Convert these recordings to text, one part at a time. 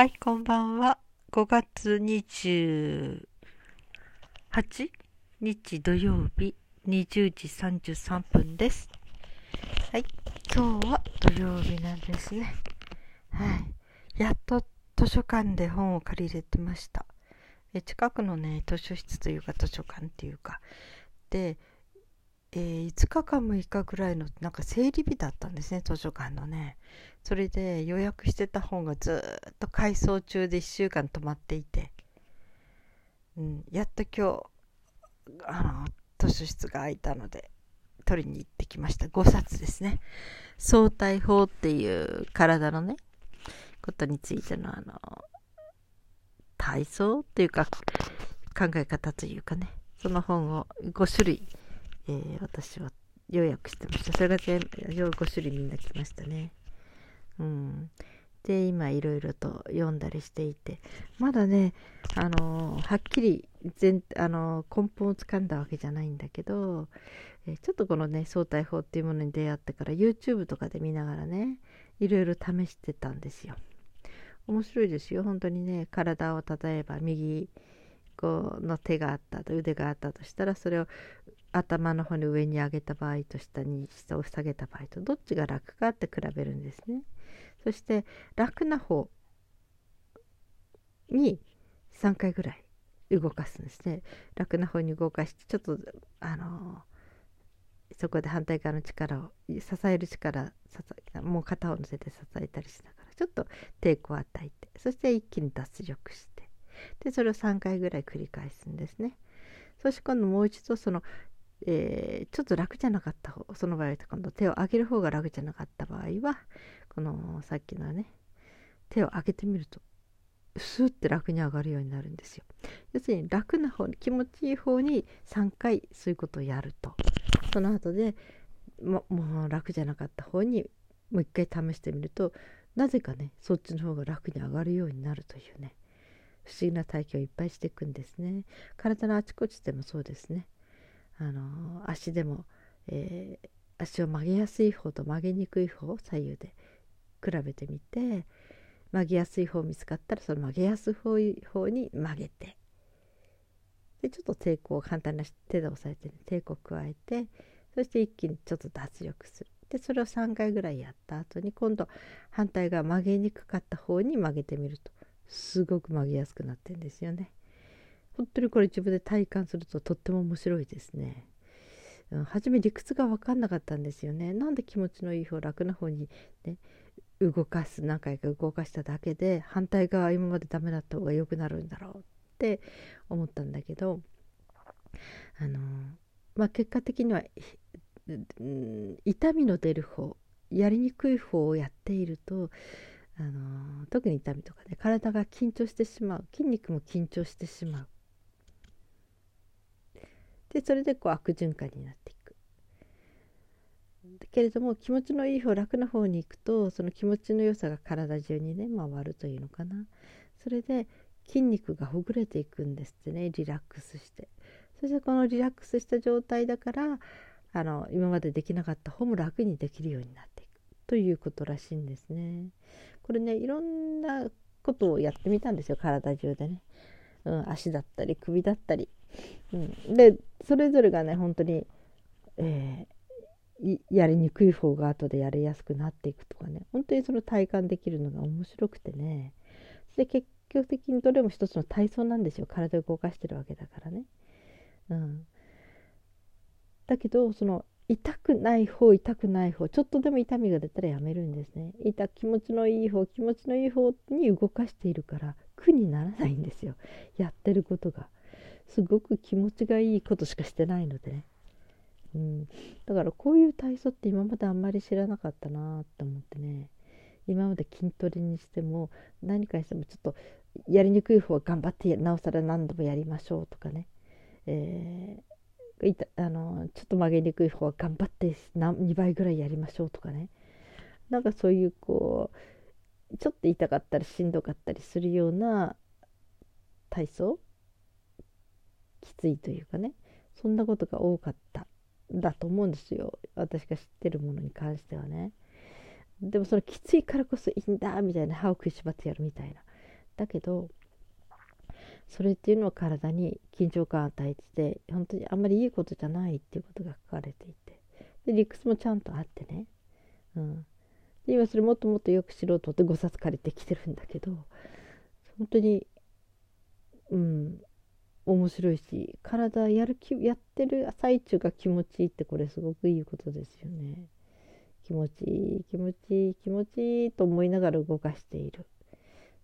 はい、こんばんは。5月28日土曜日20時33分です。はい、今日は土曜日なんですね。はい。やっと図書館で本を借りれてました。え近くのね、図書室というか図書館っていうか、で、えー5日か6日ぐらいのなんか整理日だったんですね図書館のね。それで予約してた本がずっと改装中で1週間止まっていて、うん、やっと今日あの図書室が空いたので取りに行ってきました。5冊ですね。相対法っていう体のねことについてのあの体操っていうか考え方というかね。その本を5種類えー私は予約してました。それが全部5種類みんな来ましたね。うん。で、今いろいろと読んだりしていて、まだね、あのーはっきり全、あのー根本をつかんだわけじゃないんだけど、えーちょっとこのね、相対法っていうものに出会ってから YouTube とかで見ながらね、いろいろ試してたんですよ。面白いですよ。本当にね、体を例えば右こうの手があったと腕があったとしたらそれを頭の方に上に上げた場合と下に下を下げた場合とどっちが楽かって比べるんですね。そして楽な方に3回ぐらい動かすんですね。楽な方に動かしてちょっとあのそこで反対側の力を支える力支えもう肩を乗せて支えたりしながらちょっと抵抗を与えてそして一気に脱力してでそれを3回ぐらい繰り返すんですね。そして今度もう一度その、えーちょっと楽じゃなかった方その場合は今度手を上げる方が楽じゃなかった場合はこのさっきのね手を上げてみるとスーって楽に上がるようになるんですよ。要するに楽な方に気持ちいい方に3回そういうことをやるとその後でももう楽じゃなかった方にもう一回試してみるとなぜかねそっちの方が楽に上がるようになるというね不思議な体験をいっぱいしていくんですね。体のあちこちでもそうですね。あの足でも、えー足を曲げやすい方と曲げにくい方を左右で比べてみて曲げやすい方見つかったらその曲げやすい方に曲げてでちょっと抵抗を簡単な手で押さえて、ね、抵抗を加えてそして一気にちょっと脱力するでそれを3回ぐらいやった後に今度反対側曲げにくかった方に曲げてみるとすごく曲げやすくなってんですよね。本当にこれ自分で体感するととっても面白いですね。うん、初め理屈が分かんなかったんですよね。なんで気持ちのいい方楽な方にね動かす何回か動かしただけで反対側今までダメだった方が良くなるんだろうって思ったんだけどあのまあ結果的にはうん痛みの出る方やりにくい方をやっているとあの特に痛みとかね体が緊張してしまう。筋肉も緊張してしまう。でそれでこう悪循環になっていく。けれども気持ちのいい方楽な方に行くとその気持ちの良さが体中にね回るというのかな。それで筋肉がほぐれていくんですってねリラックスして。そしてこのリラックスした状態だからあの今までできなかった方も楽にできるようになっていく。ということらしいんですね。これねいろんなことをやってみたんですよ。体中でね、うん、足だったり首だったり、うん、でそれぞれがね本当に、えーやりにくい方が後でやりやすくなっていくとかね。本当にその体感できるのが面白くてね。で結局的にどれも一つの体操なんですよ。体を動かしてるわけだからね。うん、だけどその痛くない方痛くない方ちょっとでも痛みが出たらやめるんですね。痛気持ちのいい方気持ちのいい方に動かしているから苦にならないんですよ。やってることが。すごく気持ちがいいことしかしてないのでね、うん、だからこういう体操って今まであんまり知らなかったなって思ってね。今まで筋トレにしても何かにしてもちょっとやりにくい方は頑張ってなおさら何度もやりましょうとかね、えーいたあのちょっと曲げにくい方は頑張って何2倍ぐらいやりましょうとかね。なんかそういうこうちょっと痛かったりしんどかったりするような体操？きついというかね。そんなことが多かっただと思うんですよ。私が知ってるものに関してはね。でもそのきついからこそいいんだみたいな歯を食いしばってやるみたいな。だけどそれっていうのは体に緊張感を与えてて本当にあんまりいいことじゃないっていうことが書かれていて。で理屈もちゃんとあってね、うん、で今それもっともっとよく知ろうとって5冊借りてきてるんだけど本当にうん面白いし体やる気やってる最中が気持ちいいってこれすごくいいことですよね。気持ちいい気持ちいい気持ちいいと思いながら動かしている。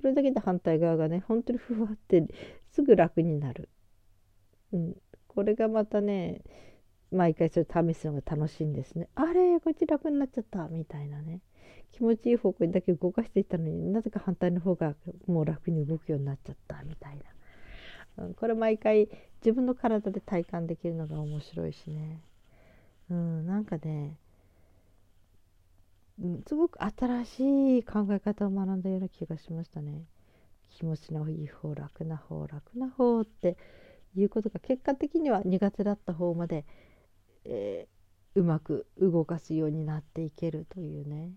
それだけで反対側がね本当にふわってすぐ楽になる、うん、これがまたね毎回それ試すのが楽しいんですね。あれこっち楽になっちゃったみたいなね。気持ちいい方向にだけ動かしていったのになぜか反対の方がもう楽に動くようになっちゃったみたいな、うん、これ毎回自分の体で体感できるのが面白いしね。うん。なんかねすごく新しい考え方を学んだような気がしましたね。気持ちのいい方楽な方楽な方っていうことが結果的には苦手だった方まで、えー、うまく動かすようになっていけるというね。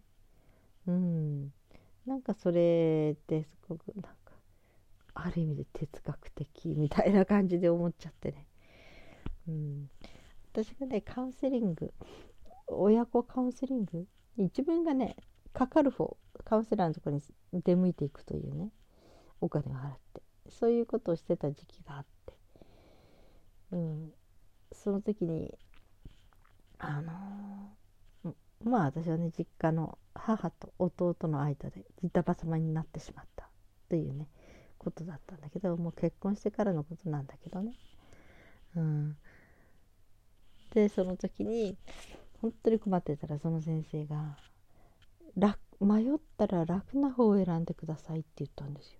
うん。なんかそれってすごくなんかある意味で哲学的みたいな感じで思っちゃってね、うん、私がねカウンセリング親子カウンセリング自分がねかかる方カウンセラーのところに出向いていくというねお金を払ってそういうことをしてた時期があって、うん、その時にあのー、まあ私はね実家の母と弟の間で板挟まになってしまったというねことだったんだけどもう結婚してからのことなんだけどね。うん、でその時に本当に困ってたらその先生が迷ったら楽な方を選んでくださいって言ったんですよ。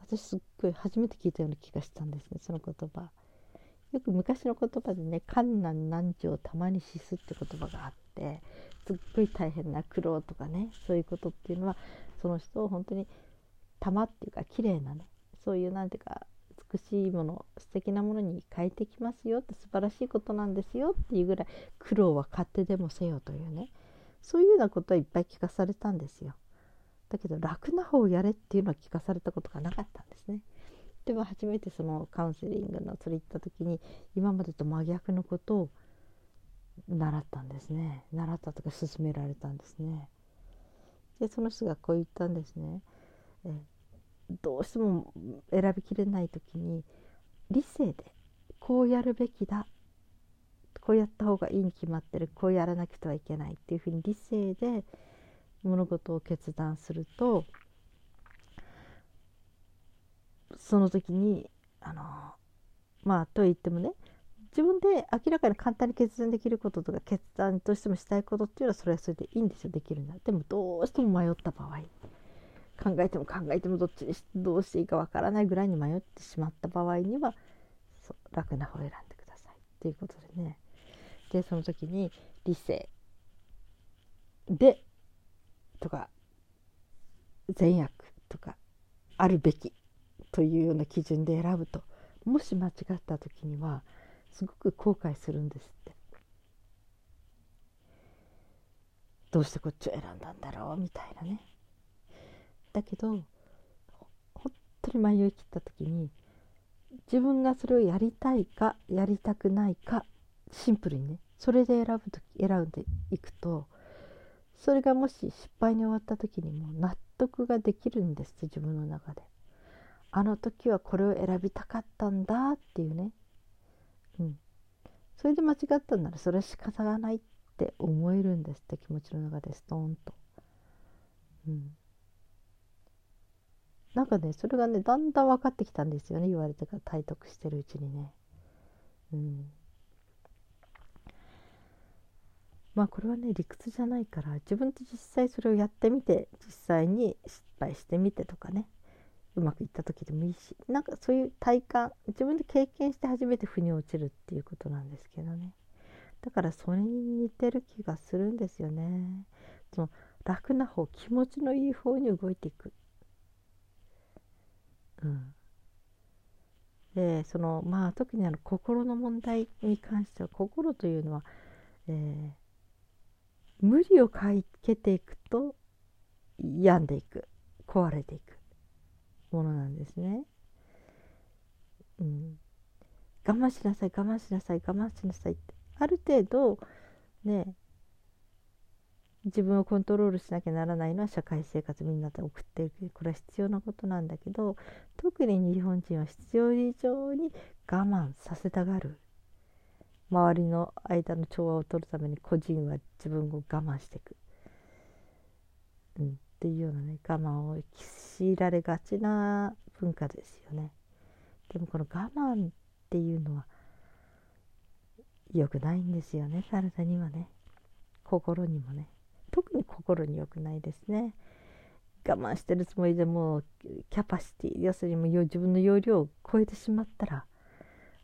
私すっごい初めて聞いたような気がしたんですねその言葉。よく昔の言葉でね「困難難情たまに死す」って言葉があってすっごい大変な苦労とかねそういうことっていうのはその人を本当に玉っていうか綺麗なねそういうなんていうか美しいもの素敵なものに変えてきますよって素晴らしいことなんですよっていうぐらい苦労は勝手でもせよというねそういうようなことはいっぱい聞かされたんですよ。だけど楽な方をやれっていうのは聞かされたことがなかったんですね。でも初めてそのカウンセリングのそれ行った時に今までと真逆のことを習ったんですね習ったとか勧められたんですね。でその人がこう言ったんですね。えどうしても選びきれない時に理性でこうやるべきだこうやった方がいいに決まってるこうやらなくてはいけないっていうふうに理性で物事を決断するとその時にあのまあと言ってもね自分で明らかに簡単に決断できることとか決断としてもしたいことっていうのはそれはそれでいいんですよできるんだでもどうしても迷った場合。考えても考えてもどっちにどうしていいかわからないぐらいに迷ってしまった場合にはそう楽な方を選んでください。っていうことでね。でその時に理性でとか善悪とかあるべきというような基準で選ぶともし間違った時にはすごく後悔するんですって。どうしてこっちを選んだんだろうみたいなね。だけど本当に迷い切った時に自分がそれをやりたいかやりたくないかシンプルにねそれで選ぶ時選んでいくとそれがもし失敗に終わった時にも納得ができるんです自分の中で。あの時はこれを選びたかったんだっていうね、うん、それで間違ったんならそれは仕方がないって思えるんですって気持ちの中でストーンと。うんなんかねそれがねだんだん分かってきたんですよね言われてから体得してるうちにね。うん、まあこれはね理屈じゃないから自分で実際それをやってみて実際に失敗してみてとかねうまくいった時でもいいしなんかそういう体感自分で経験して初めて腑に落ちるっていうことなんですけどね。だからそれに似てる気がするんですよね。その楽な方気持ちのいい方に動いていく。でそのまあ特にあの心の問題に関しては心というのは、えー、無理をかけていくと病んでいく。壊れていく。ものなんですね。うん、我慢しなさい我慢しなさい我慢しなさいって。ある程度ね自分をコントロールしなきゃならないのは社会生活みんなで送っていくこれは必要なことなんだけど特に日本人は必要以上に我慢させたがる。周りの間の調和を取るために個人は自分を我慢していく、うん、っていうようなね我慢を強いられがちな文化ですよね。でもこの我慢っていうのは良くないんですよね体にはね。心にもね。特に心に良くないですね。我慢してるつもりでもキャパシティ要するにもう自分の容量を超えてしまったら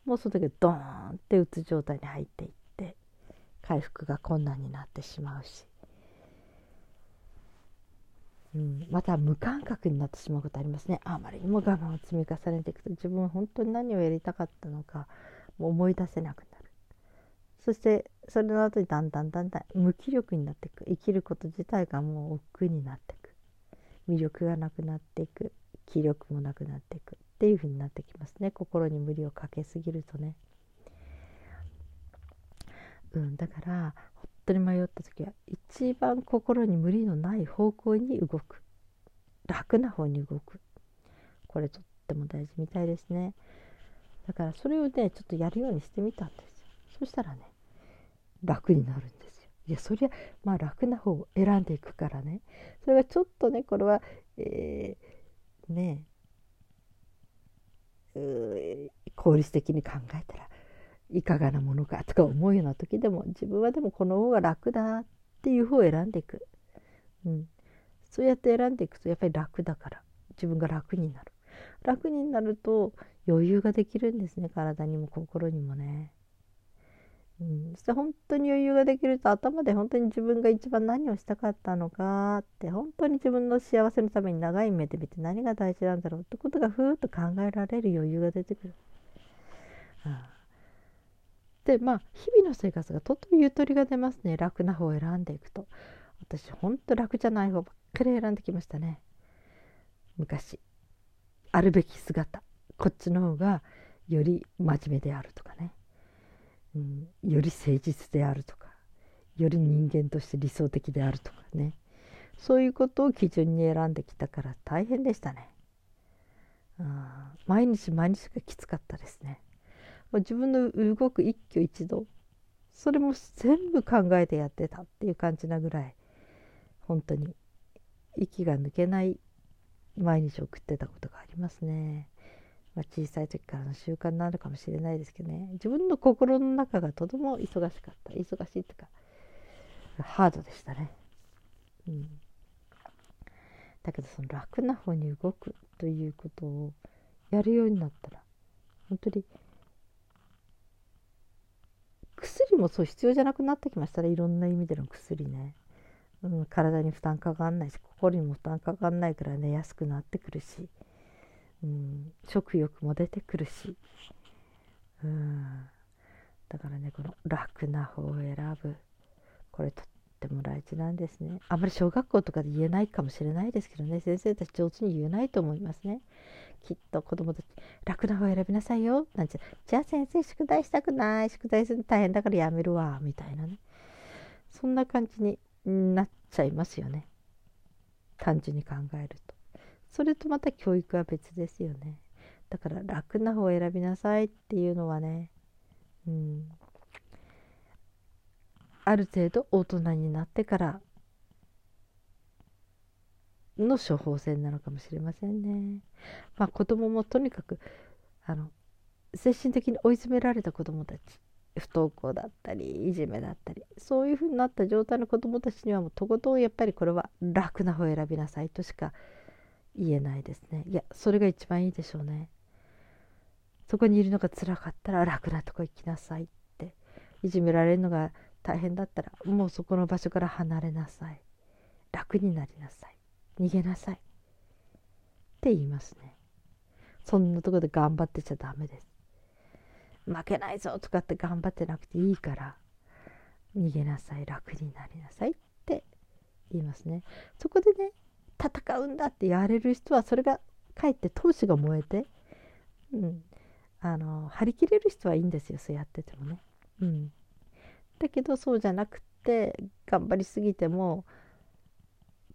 もうその時ドーンってうつ状態に入っていって回復が困難になってしまうし、うん、また無感覚になってしまうことありますね。あまりにも我慢を積み重ねていくと自分は本当に何をやりたかったのかもう思い出せなくなる。そしてそれの後にだんだんだんだん無気力になっていく。生きること自体がもう億劫になっていく。魅力がなくなっていく。気力もなくなっていく。っていう風になってきますね。心に無理をかけすぎるとね。うん、だから本当に迷った時は一番心に無理のない方向に動く。楽な方に動く。これとっても大事みたいですね。だからそれをねちょっとやるようにしてみたんですよ。そしたらね楽になるんですよ。いやそりゃまあ楽な方を選んでいくからね。それがちょっとねこれは、えー、ねえ効率的に考えたらいかがなものかとか思うような時でも自分はでもこの方が楽だっていう方を選んでいく、うん、そうやって選んでいくとやっぱり楽だから自分が楽になる。楽になると余裕ができるんですね体にも心にもね。うん、そして本当に余裕ができると頭で本当に自分が一番何をしたかったのかって本当に自分の幸せのために長い目で見て何が大事なんだろうってことがふーっと考えられる余裕が出てくる。でまあ日々の生活がとってもゆとりが出ますね楽な方を選んでいくと。私ほんと楽じゃない方ばっかり選んできましたね。昔。あるべき姿。こっちの方がより真面目であるとかね。うん、より誠実であるとかより人間として理想的であるとかねそういうことを基準に選んできたから大変でしたね。あ毎日毎日がきつかったですね。自分の動く一挙一動それも全部考えてやってたっていう感じなぐらい本当に息が抜けない毎日送ってたことがありますね。まあ、小さい時からの習慣なのかもしれないですけどね。自分の心の中がとても忙しかった。忙しいっていうかハードでしたね。うん、だけどその楽な方に動くということをやるようになったら本当に薬もそう必要じゃなくなってきましたね。いろんな意味での薬ね、うん、体に負担かかんないし心にも負担かかんないから寝やすくなってくるし。うん、食欲も出てくるし、うん、だからねこの楽な方を選ぶ。これとっても大事なんですね。あんまり小学校とかで言えないかもしれないですけどね。先生たち上手に言えないと思いますね。きっと子供たち楽な方選びなさいよ。なんてじゃあ先生宿題したくない？宿題するの大変だからやめるわ。みたいなね。そんな感じになっちゃいますよね。単純に考えると。それとまた教育は別ですよねだから楽な方を選びなさいっていうのはねうんある程度大人になってからの処方箋なのかもしれませんね。まあ子供もとにかくあの精神的に追い詰められた子供たち不登校だったりいじめだったりそういうふうになった状態の子供たちにはもうとことんやっぱりこれは楽な方を選びなさいとしか言えないですね。いやそれが一番いいでしょうね。そこにいるのが辛かったら楽なとこ行きなさいって。いじめられるのが大変だったらもうそこの場所から離れなさい。楽になりなさい。逃げなさい。って言いますね。そんなとこで頑張ってちゃダメです。負けないぞとかって頑張ってなくていいから逃げなさい。楽になりなさいって言いますね。そこでね戦うんだってやれる人はそれがかえって闘志が燃えて、うん、あの張り切れる人はいいんですよそうやっててもね。うん、だけどそうじゃなくて頑張りすぎても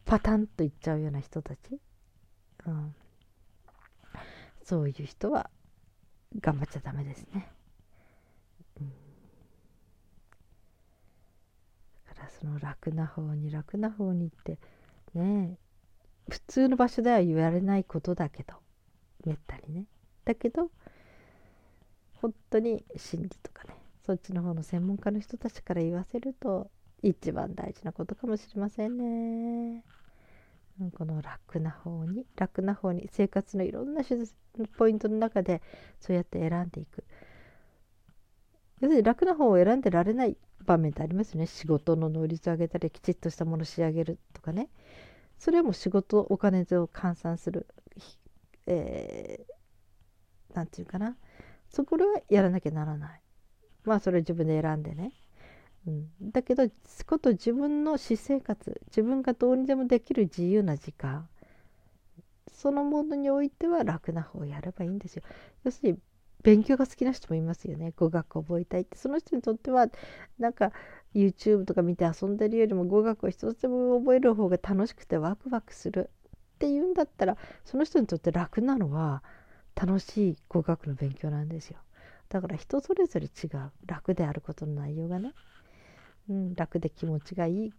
パタンといっちゃうような人たち、うん、そういう人は頑張っちゃダメですね。うん、だからその楽な方に楽な方にってね普通の場所では言われないことだけどめったにね。だけど本当に心理とかねそっちの方の専門家の人たちから言わせると一番大事なことかもしれませんね。この楽な方に楽な方に生活のいろんなポイントの中でそうやって選んでいく。要するに楽な方を選んでられない場面ってありますよね。仕事の能率を上げたりきちっとしたもの仕上げるとかね。それも仕事お金を換算する何、えー、て言うかな。そこらはやらなきゃならない。まあそれ自分で選んでね、うん、だけどこと自分の私生活自分がどうにでもできる自由な時間そのものにおいては楽な方をやればいいんですよ。要するに勉強が好きな人もいますよね。語学を覚えたいって。その人にとってはなんか YouTube とか見て遊んでるよりも語学を一つでも覚える方が楽しくてワクワクする。っていうんだったらその人にとって楽なのは楽しい語学の勉強なんですよ。だから人それぞれ違う。楽であることの内容がね、うん、楽で気持ちがいい。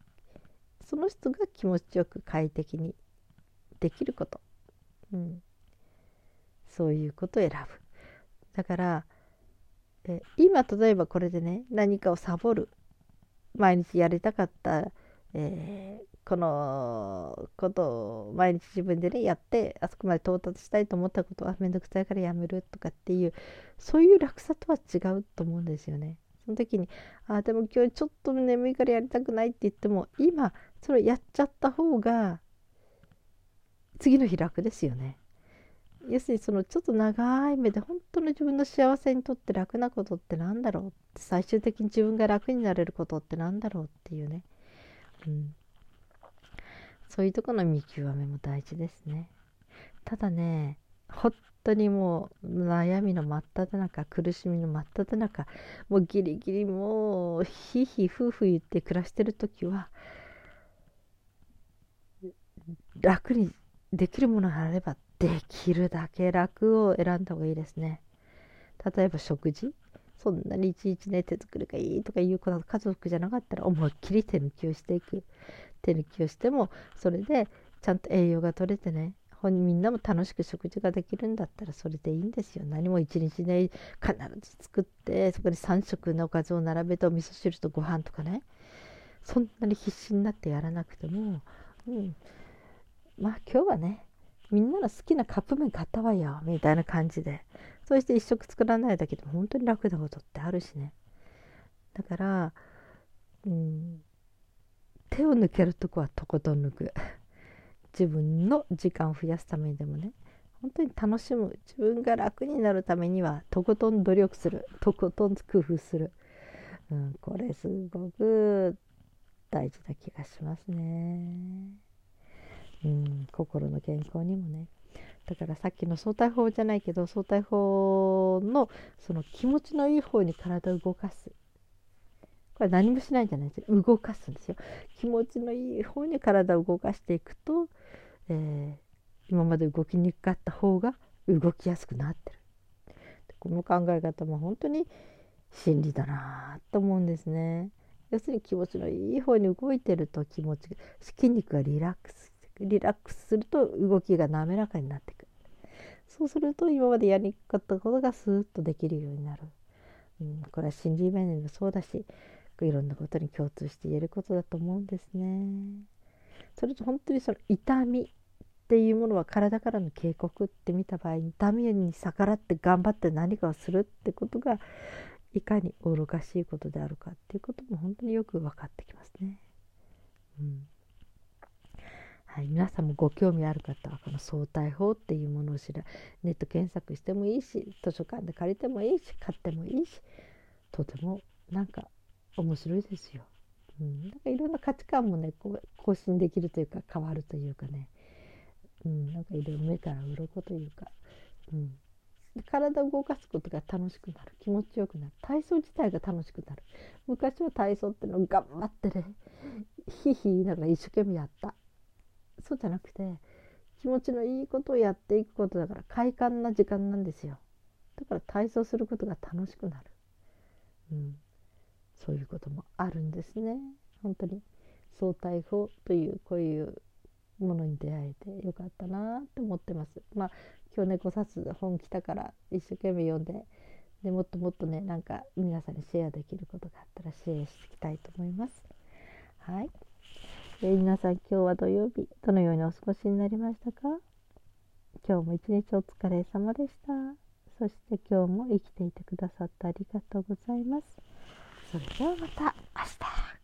その人が気持ちよく快適にできること、うん、そういうことを選ぶ。だからえ今例えばこれでね何かをサボる毎日やりたかった、えー、このことを毎日自分でねやってあそこまで到達したいと思ったことは面倒くさいからやめるとかっていうそういう楽さとは違うと思うんですよね。その時に「あでも今日ちょっと眠いからやりたくない」って言っても今それやっちゃった方が次の日楽ですよね。要するにそのちょっと長い目で本当の自分の幸せにとって楽なことって何だろう最終的に自分が楽になれることって何だろうっていうね、うん、そういうとこの見極めも大事ですね。ただね本当にもう悩みの真っ只中苦しみの真っ只中もうギリギリもうひひふふ言って暮らしてる時は楽にできるものがあればできるだけ楽を選んだ方がいいですね。例えば食事。そんなにいちいちね手作りがいいとかいうこと家族じゃなかったら思いっきり手抜きをしていく。手抜きをしてもそれでちゃんと栄養が取れてねみんなも楽しく食事ができるんだったらそれでいいんですよ。何も一日ね必ず作ってそこに3食のおかずを並べてお味噌汁とご飯とかね。そんなに必死になってやらなくても、うん、まあ今日はねみんなの好きなカップ麺買ったわよみたいな感じで。そして一食作らないだけでも本当に楽なことってあるしね。だから、うん、手を抜けるとこはとことん抜く。自分の時間を増やすためにでもね。本当に楽しむ。自分が楽になるためにはとことん努力する。とことん工夫する、うん、これすごく大事な気がしますね。うん、心の健康にもね。だからさっきの相対法じゃないけど相対法のその気持ちのいい方に体を動かす。これ何もしないんじゃないですよ。動かすんですよ。気持ちのいい方に体を動かしていくと、えー、今まで動きにくかった方が動きやすくなってる。この考え方も本当に真理だなと思うんですね。要するに気持ちのいい方に動いてると気持ち筋肉がリラックスリラックスすると動きが滑らかになってく。るそうすると今までやりにくかったことがスーッとできるようになる、うん、これは心理面でもそうだしいろんなことに共通して言えることだと思うんですね。それと本当にその痛みっていうものは体からの警告って見た場合に痛みに逆らって頑張って何かをするってことがいかに愚かしいことであるかっていうことも本当によく分かってきますね。うん。はい、皆さんもご興味ある方はこの相対法っていうものを知らネット検索してもいいし図書館で借りてもいいし買ってもいいしとてもなんか面白いですよ。うん、なんかいろんな価値観もね更新できるというか変わるというかね。うん、なんかいろいろ目から鱗というか、うん、体を動かすことが楽しくなる。気持ちよくなる。体操自体が楽しくなる。昔は体操ってのを頑張ってねひひ言いながら一生懸命やった。そうじゃなくて気持ちのいいことをやっていくことだから快感な時間なんですよ。だから体操することが楽しくなる、うん、そういうこともあるんですね。本当に。相対法というこういうものに出会えてよかったなって思ってます。まあ今日ね5冊本来たから一生懸命読んででもっともっとねなんか皆さんにシェアできることがあったらシェアしていきたいと思います。はい。え皆さん今日は土曜日どのようにお過ごしになりましたか？今日も一日お疲れ様でした。そして今日も生きていてくださってありがとうございます。それではまた明日。